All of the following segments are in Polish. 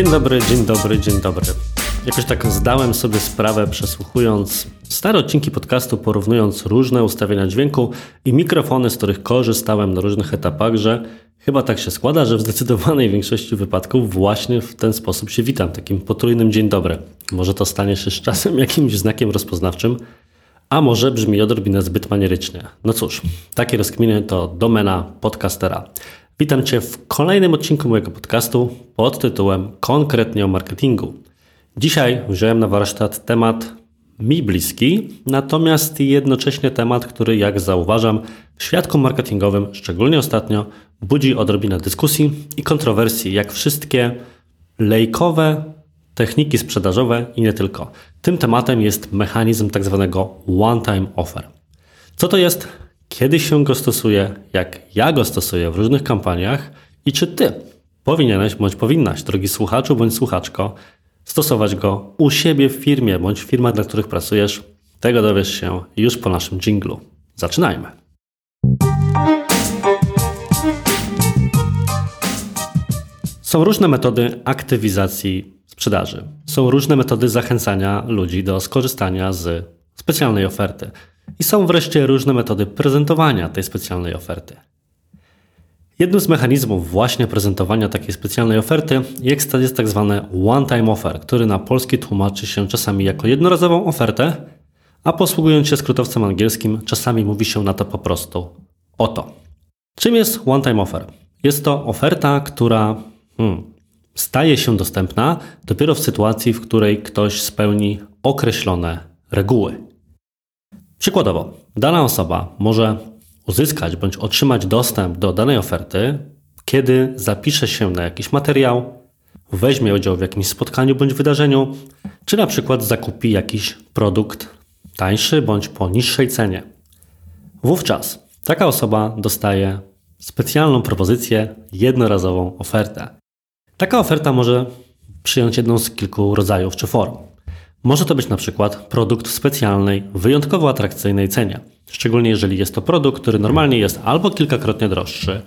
Dzień dobry, dzień dobry, dzień dobry. Jakoś tak zdałem sobie sprawę, przesłuchując stare odcinki podcastu, porównując różne ustawienia dźwięku i mikrofony, z których korzystałem na różnych etapach, że chyba tak się składa, że w zdecydowanej większości wypadków właśnie w ten sposób się witam, takim potrójnym dzień dobry. Może to stanie się z czasem jakimś znakiem rozpoznawczym, a może brzmi odrobinę zbyt manierycznie. No cóż, takie rozkminy to domena podcastera. Witam Cię w kolejnym odcinku mojego podcastu pod tytułem Konkretnie o marketingu. Dzisiaj wziąłem na warsztat temat mi bliski, natomiast jednocześnie temat, który jak zauważam w świadku marketingowym, szczególnie ostatnio, budzi odrobinę dyskusji i kontrowersji, jak wszystkie lejkowe techniki sprzedażowe i nie tylko. Tym tematem jest mechanizm tak zwanego one-time offer. Co to jest? Kiedy się go stosuje? Jak ja go stosuję w różnych kampaniach? I czy ty powinieneś bądź powinnaś, drogi słuchaczu bądź słuchaczko, stosować go u siebie w firmie bądź w firmach, dla których pracujesz? Tego dowiesz się już po naszym jinglu. Zaczynajmy. Są różne metody aktywizacji sprzedaży. Są różne metody zachęcania ludzi do skorzystania z specjalnej oferty. I są wreszcie różne metody prezentowania tej specjalnej oferty. Jednym z mechanizmów właśnie prezentowania takiej specjalnej oferty jest, jest tak zwany one-time offer, który na polski tłumaczy się czasami jako jednorazową ofertę, a posługując się skrótowcem angielskim, czasami mówi się na to po prostu oto. Czym jest one-time offer? Jest to oferta, która hmm, staje się dostępna dopiero w sytuacji, w której ktoś spełni określone reguły. Przykładowo, dana osoba może uzyskać bądź otrzymać dostęp do danej oferty, kiedy zapisze się na jakiś materiał, weźmie udział w jakimś spotkaniu bądź wydarzeniu, czy na przykład zakupi jakiś produkt tańszy bądź po niższej cenie. Wówczas taka osoba dostaje specjalną propozycję, jednorazową ofertę. Taka oferta może przyjąć jedną z kilku rodzajów czy form. Może to być na przykład produkt w specjalnej, wyjątkowo atrakcyjnej cenie, szczególnie jeżeli jest to produkt, który normalnie jest albo kilkakrotnie droższy,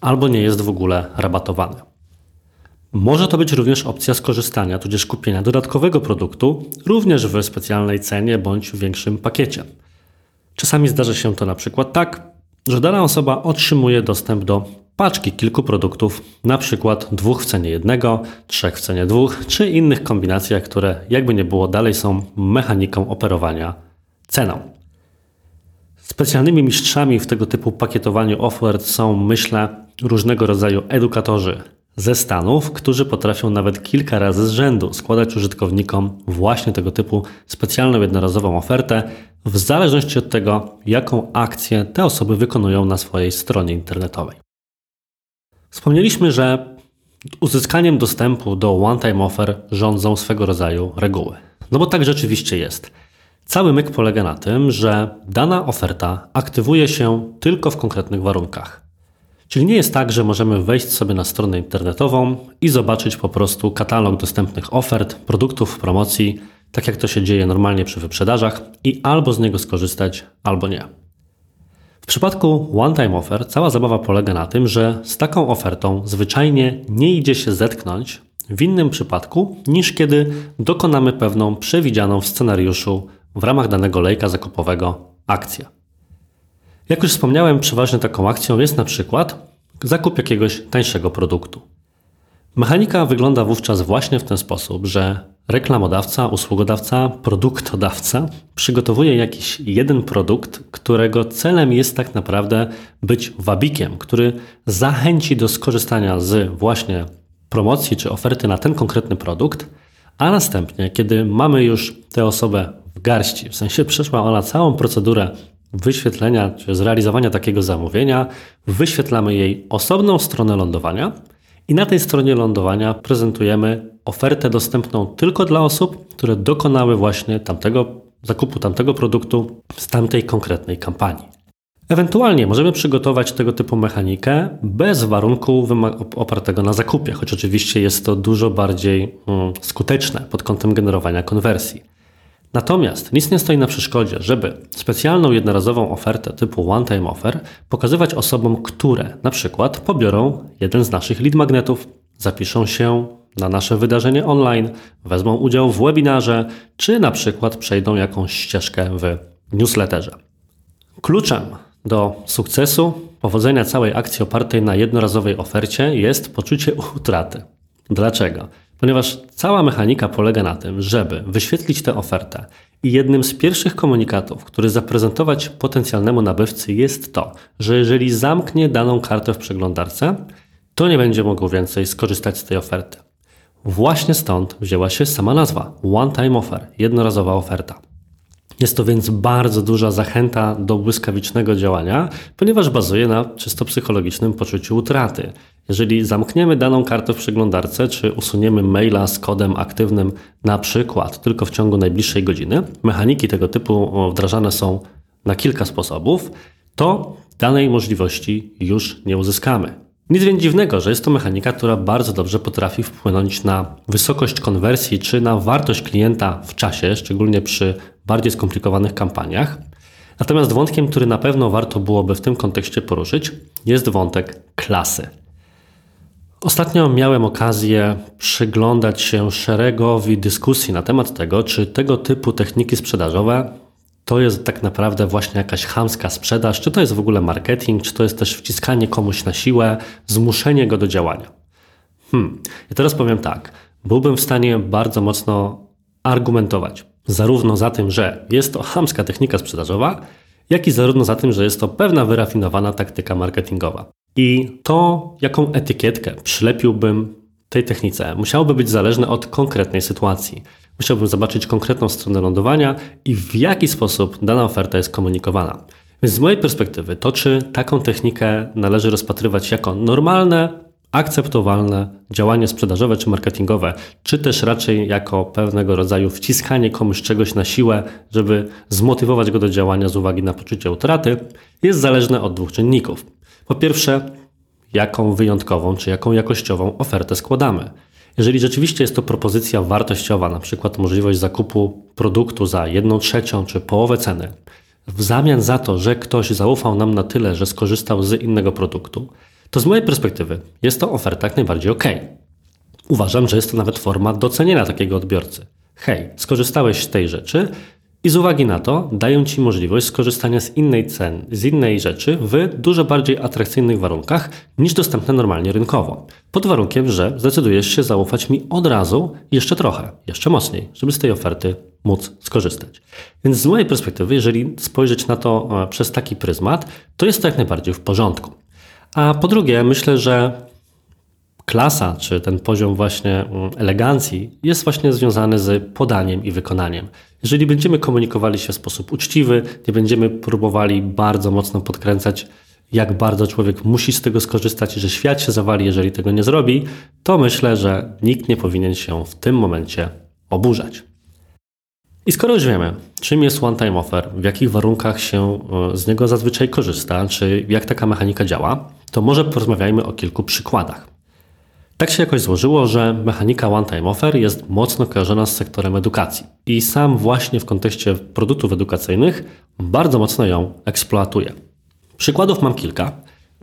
albo nie jest w ogóle rabatowany. Może to być również opcja skorzystania tudzież kupienia dodatkowego produktu, również w specjalnej cenie bądź w większym pakiecie. Czasami zdarza się to na przykład tak, że dana osoba otrzymuje dostęp do paczki kilku produktów, na przykład dwóch w cenie jednego, trzech w cenie dwóch, czy innych kombinacjach, które jakby nie było dalej są mechaniką operowania ceną. Specjalnymi mistrzami w tego typu pakietowaniu ofert są, myślę, różnego rodzaju edukatorzy ze Stanów, którzy potrafią nawet kilka razy z rzędu składać użytkownikom właśnie tego typu specjalną jednorazową ofertę, w zależności od tego, jaką akcję te osoby wykonują na swojej stronie internetowej. Wspomnieliśmy, że uzyskaniem dostępu do one-time offer rządzą swego rodzaju reguły. No bo tak rzeczywiście jest. Cały myk polega na tym, że dana oferta aktywuje się tylko w konkretnych warunkach. Czyli nie jest tak, że możemy wejść sobie na stronę internetową i zobaczyć po prostu katalog dostępnych ofert, produktów promocji, tak jak to się dzieje normalnie przy wyprzedażach, i albo z niego skorzystać, albo nie. W przypadku one-time offer cała zabawa polega na tym, że z taką ofertą zwyczajnie nie idzie się zetknąć w innym przypadku niż kiedy dokonamy pewną przewidzianą w scenariuszu w ramach danego lejka zakupowego akcję. Jak już wspomniałem, przeważnie taką akcją jest na przykład zakup jakiegoś tańszego produktu. Mechanika wygląda wówczas właśnie w ten sposób, że reklamodawca, usługodawca, produktodawca przygotowuje jakiś jeden produkt, którego celem jest tak naprawdę być wabikiem, który zachęci do skorzystania z właśnie promocji czy oferty na ten konkretny produkt, a następnie, kiedy mamy już tę osobę w garści, w sensie przeszła ona całą procedurę wyświetlenia czy zrealizowania takiego zamówienia, wyświetlamy jej osobną stronę lądowania i na tej stronie lądowania prezentujemy ofertę dostępną tylko dla osób, które dokonały właśnie tamtego zakupu tamtego produktu z tamtej konkretnej kampanii. Ewentualnie możemy przygotować tego typu mechanikę bez warunku opartego na zakupie, choć oczywiście jest to dużo bardziej mm, skuteczne pod kątem generowania konwersji. Natomiast nic nie stoi na przeszkodzie, żeby specjalną jednorazową ofertę typu one-time offer pokazywać osobom, które na przykład pobiorą jeden z naszych lead magnetów, zapiszą się na nasze wydarzenie online, wezmą udział w webinarze, czy na przykład przejdą jakąś ścieżkę w newsletterze. Kluczem do sukcesu, powodzenia całej akcji opartej na jednorazowej ofercie jest poczucie utraty. Dlaczego? Ponieważ cała mechanika polega na tym, żeby wyświetlić tę ofertę i jednym z pierwszych komunikatów, który zaprezentować potencjalnemu nabywcy jest to, że jeżeli zamknie daną kartę w przeglądarce, to nie będzie mógł więcej skorzystać z tej oferty. Właśnie stąd wzięła się sama nazwa One Time Offer, jednorazowa oferta. Jest to więc bardzo duża zachęta do błyskawicznego działania, ponieważ bazuje na czysto psychologicznym poczuciu utraty. Jeżeli zamkniemy daną kartę w przeglądarce, czy usuniemy maila z kodem aktywnym na przykład tylko w ciągu najbliższej godziny, mechaniki tego typu wdrażane są na kilka sposobów, to danej możliwości już nie uzyskamy. Nic więc dziwnego, że jest to mechanika, która bardzo dobrze potrafi wpłynąć na wysokość konwersji czy na wartość klienta w czasie, szczególnie przy bardziej skomplikowanych kampaniach. Natomiast wątkiem, który na pewno warto byłoby w tym kontekście poruszyć, jest wątek klasy. Ostatnio miałem okazję przyglądać się szeregowi dyskusji na temat tego, czy tego typu techniki sprzedażowe to jest tak naprawdę właśnie jakaś chamska sprzedaż, czy to jest w ogóle marketing, czy to jest też wciskanie komuś na siłę, zmuszenie go do działania. Hmm. I teraz powiem tak, byłbym w stanie bardzo mocno argumentować, zarówno za tym, że jest to chamska technika sprzedażowa, jak i zarówno za tym, że jest to pewna wyrafinowana taktyka marketingowa. I to, jaką etykietkę przylepiłbym tej technice, musiałoby być zależne od konkretnej sytuacji. Musiałbym zobaczyć konkretną stronę lądowania i w jaki sposób dana oferta jest komunikowana. Więc z mojej perspektywy, to czy taką technikę należy rozpatrywać jako normalne, akceptowalne działanie sprzedażowe czy marketingowe, czy też raczej jako pewnego rodzaju wciskanie komuś czegoś na siłę, żeby zmotywować go do działania z uwagi na poczucie utraty, jest zależne od dwóch czynników. Po pierwsze, jaką wyjątkową czy jaką jakościową ofertę składamy. Jeżeli rzeczywiście jest to propozycja wartościowa, na przykład możliwość zakupu produktu za jedną trzecią czy połowę ceny, w zamian za to, że ktoś zaufał nam na tyle, że skorzystał z innego produktu, to z mojej perspektywy jest to oferta jak najbardziej ok. Uważam, że jest to nawet forma docenienia takiego odbiorcy. Hej, skorzystałeś z tej rzeczy, i z uwagi na to dają Ci możliwość skorzystania z innej cen, z innej rzeczy w dużo bardziej atrakcyjnych warunkach niż dostępne normalnie rynkowo. Pod warunkiem, że zdecydujesz się zaufać mi od razu jeszcze trochę, jeszcze mocniej, żeby z tej oferty móc skorzystać. Więc z mojej perspektywy, jeżeli spojrzeć na to e, przez taki pryzmat, to jest to jak najbardziej w porządku. A po drugie, myślę, że klasa, czy ten poziom właśnie mm, elegancji jest właśnie związany z podaniem i wykonaniem. Jeżeli będziemy komunikowali się w sposób uczciwy, nie będziemy próbowali bardzo mocno podkręcać, jak bardzo człowiek musi z tego skorzystać i że świat się zawali, jeżeli tego nie zrobi, to myślę, że nikt nie powinien się w tym momencie oburzać. I skoro już wiemy, czym jest one-time offer, w jakich warunkach się e, z niego zazwyczaj korzysta, czy jak taka mechanika działa, to może porozmawiajmy o kilku przykładach. Tak się jakoś złożyło, że mechanika one-time offer jest mocno kojarzona z sektorem edukacji i sam właśnie w kontekście produktów edukacyjnych bardzo mocno ją eksploatuje. Przykładów mam kilka,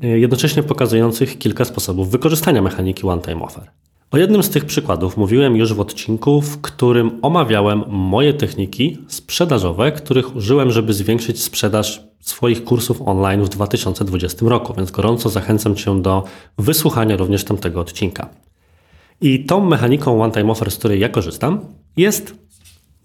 jednocześnie pokazujących kilka sposobów wykorzystania mechaniki one-time offer. O jednym z tych przykładów mówiłem już w odcinku, w którym omawiałem moje techniki sprzedażowe, których użyłem, żeby zwiększyć sprzedaż swoich kursów online w 2020 roku, więc gorąco zachęcam Cię do wysłuchania również tamtego odcinka. I tą mechaniką One Time Offer, z której ja korzystam, jest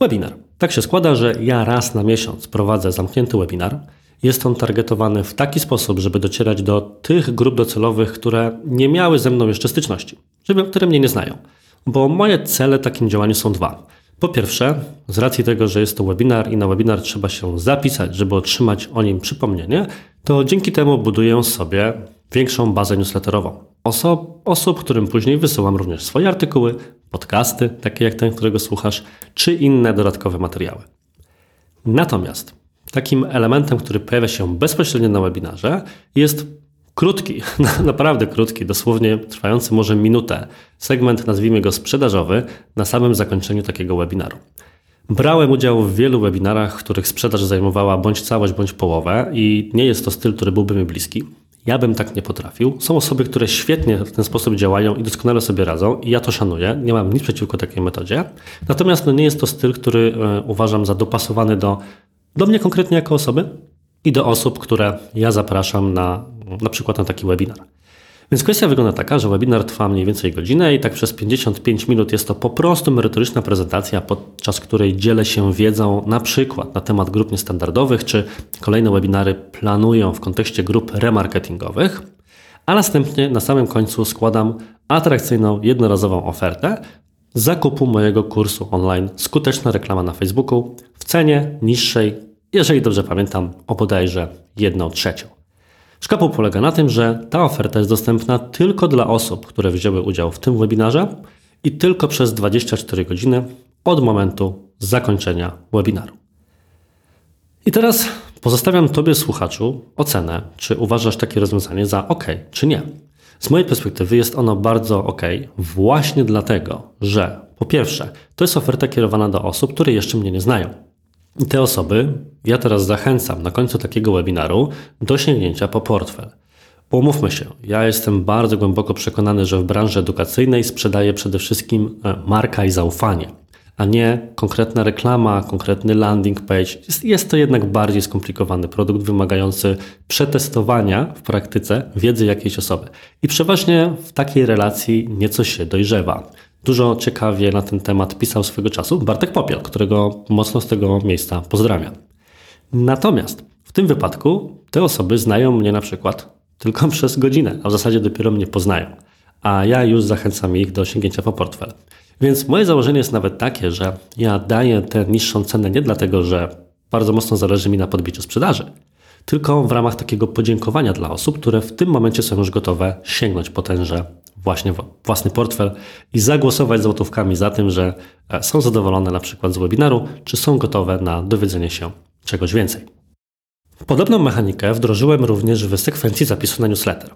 webinar. Tak się składa, że ja raz na miesiąc prowadzę zamknięty webinar. Jest on targetowany w taki sposób, żeby docierać do tych grup docelowych, które nie miały ze mną jeszcze styczności, które mnie nie znają. Bo moje cele takim działaniu są dwa. Po pierwsze, z racji tego, że jest to webinar i na webinar trzeba się zapisać, żeby otrzymać o nim przypomnienie, to dzięki temu buduję sobie większą bazę newsletterową. Osób, osób, którym później wysyłam również swoje artykuły, podcasty, takie jak ten, którego słuchasz, czy inne dodatkowe materiały. Natomiast takim elementem, który pojawia się bezpośrednio na webinarze, jest krótki, naprawdę krótki, dosłownie trwający może minutę, segment, nazwijmy go sprzedażowy, na samym zakończeniu takiego webinaru. Brałem udział w wielu webinarach, których sprzedaż zajmowała bądź całość, bądź połowę i nie jest to styl, który byłby mi bliski. Ja bym tak nie potrafił. Są osoby, które świetnie w ten sposób działają i doskonale sobie radzą, i ja to szanuję. Nie mam nic przeciwko takiej metodzie. Natomiast no, nie jest to styl, który e, uważam za dopasowany do, do mnie konkretnie jako osoby i do osób, które ja zapraszam na, na przykład na taki webinar. Więc kwestia wygląda taka, że webinar trwa mniej więcej godzinę i tak przez 55 minut jest to po prostu merytoryczna prezentacja, podczas której dzielę się wiedzą na przykład na temat grup niestandardowych, czy kolejne webinary planują w kontekście grup remarketingowych, a następnie na samym końcu składam atrakcyjną, jednorazową ofertę zakupu mojego kursu online Skuteczna reklama na Facebooku w cenie niższej, jeżeli dobrze pamiętam, o bodajże 1 trzecią. Szkopuł polega na tym, że ta oferta jest dostępna tylko dla osób, które wzięły udział w tym webinarze i tylko przez 24 godziny od momentu zakończenia webinaru. I teraz pozostawiam Tobie, słuchaczu, ocenę, czy uważasz takie rozwiązanie za ok, czy nie. Z mojej perspektywy jest ono bardzo ok, właśnie dlatego, że po pierwsze, to jest oferta kierowana do osób, które jeszcze mnie nie znają. Te osoby ja teraz zachęcam na końcu takiego webinaru do sięgnięcia po portfel. Umówmy się, ja jestem bardzo głęboko przekonany, że w branży edukacyjnej sprzedaję przede wszystkim e, marka i zaufanie, a nie konkretna reklama, konkretny landing page. Jest, jest to jednak bardziej skomplikowany produkt wymagający przetestowania w praktyce wiedzy jakiejś osoby. I przeważnie w takiej relacji nieco się dojrzewa. Dużo ciekawie na ten temat pisał swego czasu Bartek Popiel, którego mocno z tego miejsca pozdrawiam. Natomiast w tym wypadku te osoby znają mnie na przykład tylko przez godzinę, a w zasadzie dopiero mnie poznają, a ja już zachęcam ich do sięgnięcia po portfel. Więc moje założenie jest nawet takie, że ja daję tę niższą cenę nie dlatego, że bardzo mocno zależy mi na podbiciu sprzedaży, tylko w ramach takiego podziękowania dla osób, które w tym momencie są już gotowe sięgnąć po tenże właśnie własny portfel i zagłosować złotówkami za tym, że e, są zadowolone na przykład z webinaru, czy są gotowe na dowiedzenie się czegoś więcej. Podobną mechanikę wdrożyłem również w sekwencji zapisu na newsletter.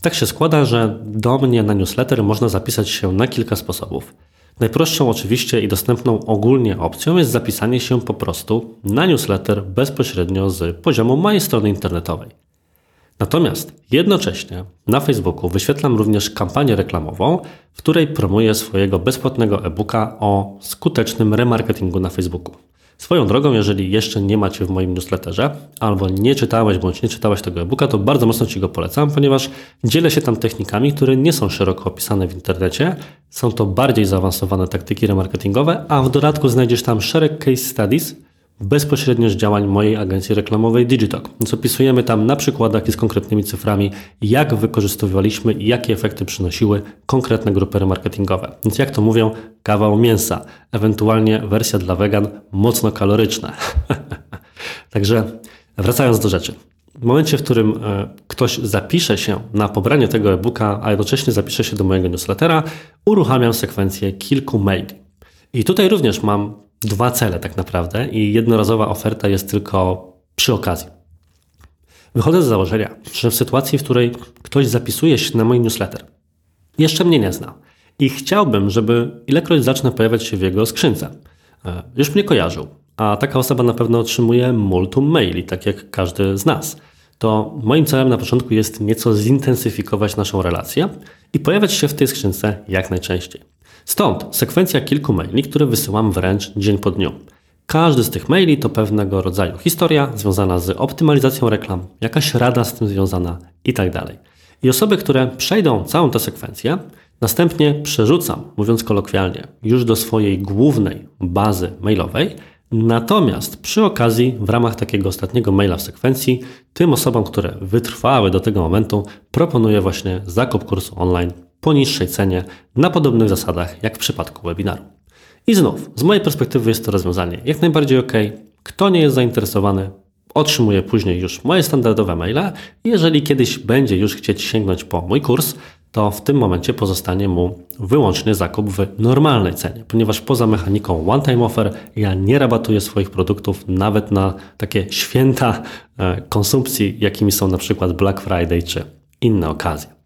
Tak się składa, że do mnie na newsletter można zapisać się na kilka sposobów. Najprostszą oczywiście i dostępną ogólnie opcją jest zapisanie się po prostu na newsletter bezpośrednio z poziomu mojej strony internetowej. Natomiast jednocześnie na Facebooku wyświetlam również kampanię reklamową, w której promuję swojego bezpłatnego e-booka o skutecznym remarketingu na Facebooku. Swoją drogą, jeżeli jeszcze nie macie w moim newsletterze, albo nie czytałeś bądź nie czytałaś tego e-booka, to bardzo mocno Ci go polecam, ponieważ dzielę się tam technikami, które nie są szeroko opisane w internecie. Są to bardziej zaawansowane taktyki remarketingowe, a w dodatku znajdziesz tam szereg case studies, bezpośrednio z działań mojej agencji reklamowej Digitalk. Więc opisujemy tam na przykładach i z konkretnymi cyframi, jak wykorzystywaliśmy i jakie efekty przynosiły konkretne grupy remarketingowe. Więc jak to mówią, kawał mięsa, ewentualnie wersja dla wegan mocno kaloryczna. Także wracając do rzeczy. W momencie, w którym e, ktoś zapisze się na pobranie tego e-booka, a jednocześnie zapisze się do mojego newslettera, uruchamiam sekwencję kilku maili. I tutaj również mam dwa cele tak naprawdę i jednorazowa oferta jest tylko przy okazji. Wychodzę z założenia, że w sytuacji, w której ktoś zapisuje się na mój newsletter, jeszcze mnie nie zna i chciałbym, żeby ilekroć zacznę pojawiać się w jego skrzynce, e, już mnie kojarzył, a taka osoba na pewno otrzymuje multum maili, tak jak każdy z nas, to moim celem na początku jest nieco zintensyfikować naszą relację i pojawiać się w tej skrzynce jak najczęściej. Stąd sekwencja kilku maili, które wysyłam wręcz dzień po dniu. Każdy z tych maili to pewnego rodzaju historia związana z optymalizacją reklam, jakaś rada z tym związana itd. Tak I osoby, które przejdą całą tę sekwencję, następnie przerzucam, mówiąc kolokwialnie, już do swojej głównej bazy mailowej. Natomiast przy okazji, w ramach takiego ostatniego maila w sekwencji, tym osobom, które wytrwały do tego momentu, proponuję właśnie zakup kursu online po niższej cenie na podobnych zasadach jak w przypadku webinaru. I znów, z mojej perspektywy jest to rozwiązanie jak najbardziej ok. Kto nie jest zainteresowany, otrzymuje później już moje standardowe maile. Jeżeli kiedyś będzie już chcieć sięgnąć po mój kurs, to w tym momencie pozostanie mu wyłącznie zakup w normalnej cenie, ponieważ poza mechaniką one-time offer ja nie rabatuję swoich produktów nawet na takie święta e, konsumpcji, jakimi są na przykład Black Friday czy inne okazje.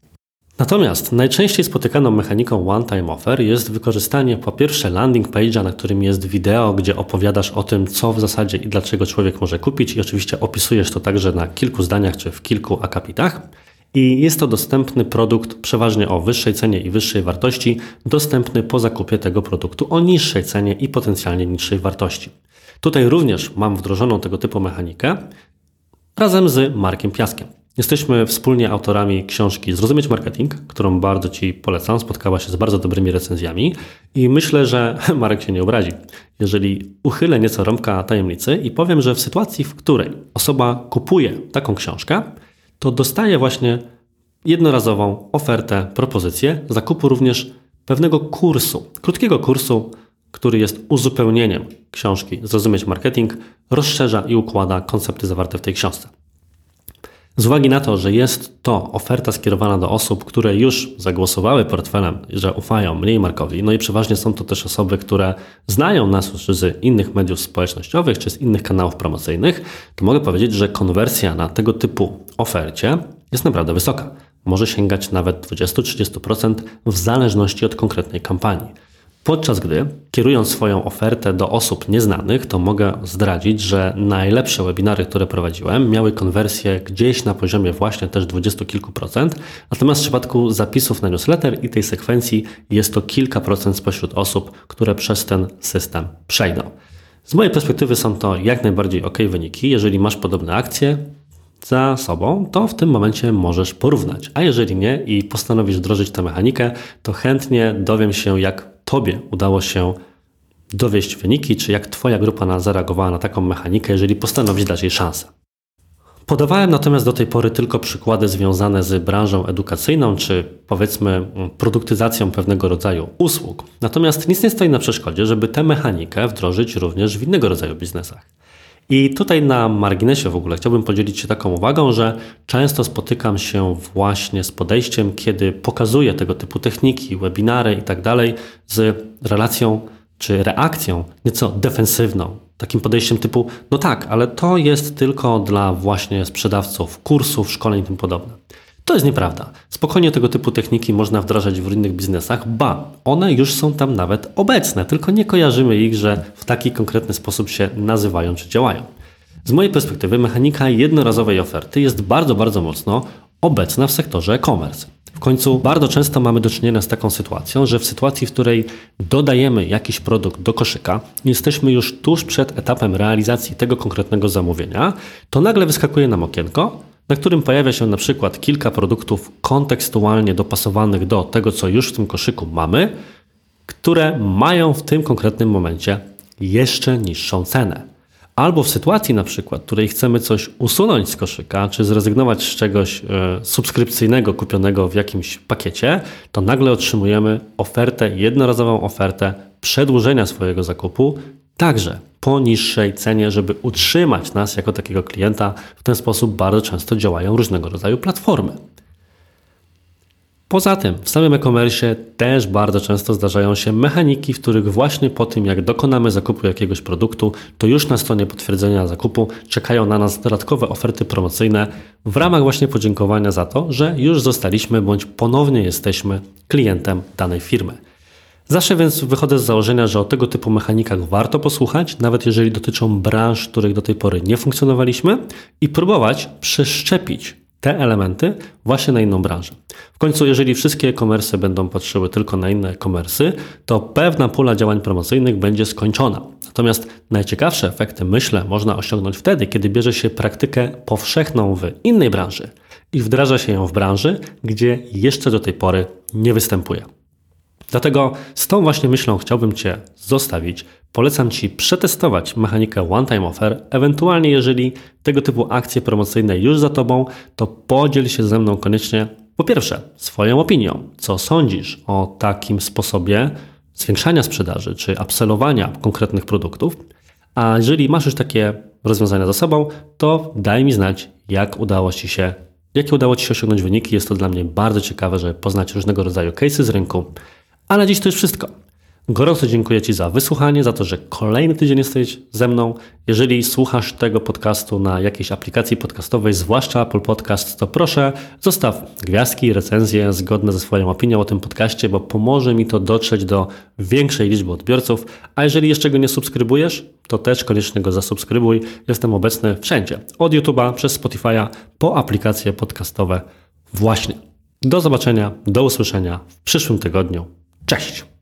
Natomiast najczęściej spotykaną mechaniką one-time offer jest wykorzystanie po pierwsze landing page'a, na którym jest wideo, gdzie opowiadasz o tym, co w zasadzie i dlaczego człowiek może kupić i oczywiście opisujesz to także na kilku zdaniach czy w kilku akapitach. I jest to dostępny produkt przeważnie o wyższej cenie i wyższej wartości, dostępny po zakupie tego produktu o niższej cenie i potencjalnie niższej wartości. Tutaj również mam wdrożoną tego typu mechanikę razem z Markiem Piaskiem. Jesteśmy wspólnie autorami książki Zrozumieć Marketing, którą bardzo Ci polecam. Spotkała się z bardzo dobrymi recenzjami i myślę, że Marek się nie obrazi, jeżeli uchylę nieco rąbka tajemnicy i powiem, że w sytuacji, w której osoba kupuje taką książkę, to dostaje właśnie jednorazową ofertę, propozycję zakupu również pewnego kursu, krótkiego kursu, który jest uzupełnieniem książki Zrozumieć Marketing, rozszerza i układa koncepty zawarte w tej książce. Z uwagi na to, że jest to oferta skierowana do osób, które już zagłosowały portfelem, że ufają mniej Markowi, no i przeważnie są to też osoby, które znają nas już z innych mediów społecznościowych czy z innych kanałów promocyjnych, to mogę powiedzieć, że konwersja na tego typu ofercie jest naprawdę wysoka. Może sięgać nawet 20-30% w zależności od konkretnej kampanii. Podczas gdy, kierując swoją ofertę do osób nieznanych, to mogę zdradzić, że najlepsze webinary, które prowadziłem, miały konwersję gdzieś na poziomie właśnie też dwudziestu kilku procent, natomiast w przypadku zapisów na newsletter i tej sekwencji jest to kilka procent spośród osób, które przez ten system przejdą. Z mojej perspektywy są to jak najbardziej ok wyniki. Jeżeli masz podobne akcje, za sobą, to w tym momencie możesz porównać. A jeżeli nie i postanowisz wdrożyć tę mechanikę, to chętnie dowiem się, jak Tobie udało się dowieść wyniki, czy jak Twoja grupa zareagowała na taką mechanikę, jeżeli postanowisz dać jej szansę. Podawałem natomiast do tej pory tylko przykłady związane z branżą edukacyjną, czy powiedzmy produktyzacją pewnego rodzaju usług. Natomiast nic nie stoi na przeszkodzie, żeby tę mechanikę wdrożyć również w innego rodzaju biznesach. I tutaj na marginesie w ogóle chciałbym podzielić się taką uwagą, że często spotykam się właśnie z podejściem, kiedy pokazuję tego typu techniki, webinary i tak dalej, z relacją czy reakcją nieco defensywną. Takim podejściem typu, no tak, ale to jest tylko dla właśnie sprzedawców kursów, szkoleń i tym podobne. To jest nieprawda. Spokojnie tego typu techniki można wdrażać w innych biznesach, ba, one już są tam nawet obecne, tylko nie kojarzymy ich, że w taki konkretny sposób się nazywają czy działają. Z mojej perspektywy mechanika jednorazowej oferty jest bardzo, bardzo mocno obecna w sektorze e-commerce. W końcu bardzo często mamy do czynienia z taką sytuacją, że w sytuacji, w której dodajemy jakiś produkt do koszyka, jesteśmy już tuż przed etapem realizacji tego konkretnego zamówienia, to nagle wyskakuje nam okienko, na którym pojawia się na przykład kilka produktów kontekstualnie dopasowanych do tego, co już w tym koszyku mamy, które mają w tym konkretnym momencie jeszcze niższą cenę. Albo w sytuacji na przykład, w której chcemy coś usunąć z koszyka, czy zrezygnować z czegoś e, subskrypcyjnego kupionego w jakimś pakiecie, to nagle otrzymujemy ofertę, jednorazową ofertę przedłużenia swojego zakupu także po niższej cenie, żeby utrzymać nas jako takiego klienta. W ten sposób bardzo często działają różnego rodzaju platformy. Poza tym w samym e-commerce też bardzo często zdarzają się mechaniki, w których właśnie po tym, jak dokonamy zakupu jakiegoś produktu, to już na stronie potwierdzenia zakupu czekają na nas dodatkowe oferty promocyjne w ramach właśnie podziękowania za to, że już zostaliśmy bądź ponownie jesteśmy klientem danej firmy. Zawsze więc wychodzę z założenia, że o tego typu mechanikach warto posłuchać, nawet jeżeli dotyczą branż, w których do tej pory nie funkcjonowaliśmy, i próbować przeszczepić te elementy właśnie na inną branżę. W końcu, jeżeli wszystkie e-commerce będą patrzyły tylko na inne e-commerce, to pewna pula działań promocyjnych będzie skończona. Natomiast najciekawsze efekty, myślę, można osiągnąć wtedy, kiedy bierze się praktykę powszechną w innej branży i wdraża się ją w branży, gdzie jeszcze do tej pory nie występuje. Dlatego z tą właśnie myślą chciałbym Cię zostawić. Polecam Ci przetestować mechanikę One Time Offer. Ewentualnie, jeżeli tego typu akcje promocyjne już za Tobą, to podziel się ze mną koniecznie, po pierwsze, swoją opinią. Co sądzisz o takim sposobie zwiększania sprzedaży czy upsellowania konkretnych produktów? A jeżeli masz już takie rozwiązania za sobą, to daj mi znać, jak udało Ci się, jakie udało Ci się osiągnąć wyniki. Jest to dla mnie bardzo ciekawe, żeby poznać różnego rodzaju case'y z rynku a na dziś to już wszystko. Gorąco dziękuję Ci za wysłuchanie, za to, że kolejny tydzień jesteś ze mną. Jeżeli słuchasz tego podcastu na jakiejś aplikacji podcastowej, zwłaszcza Apple Podcast, to proszę zostaw gwiazdki, recenzje zgodne ze swoją opinią o tym podcaście, bo pomoże mi to dotrzeć do większej liczby odbiorców. A jeżeli jeszcze go nie subskrybujesz, to też koniecznie go zasubskrybuj. Jestem obecny wszędzie. Od YouTube'a, przez Spotify'a, po aplikacje podcastowe Właśnie. Do zobaczenia, do usłyszenia w przyszłym tygodniu. Cześć!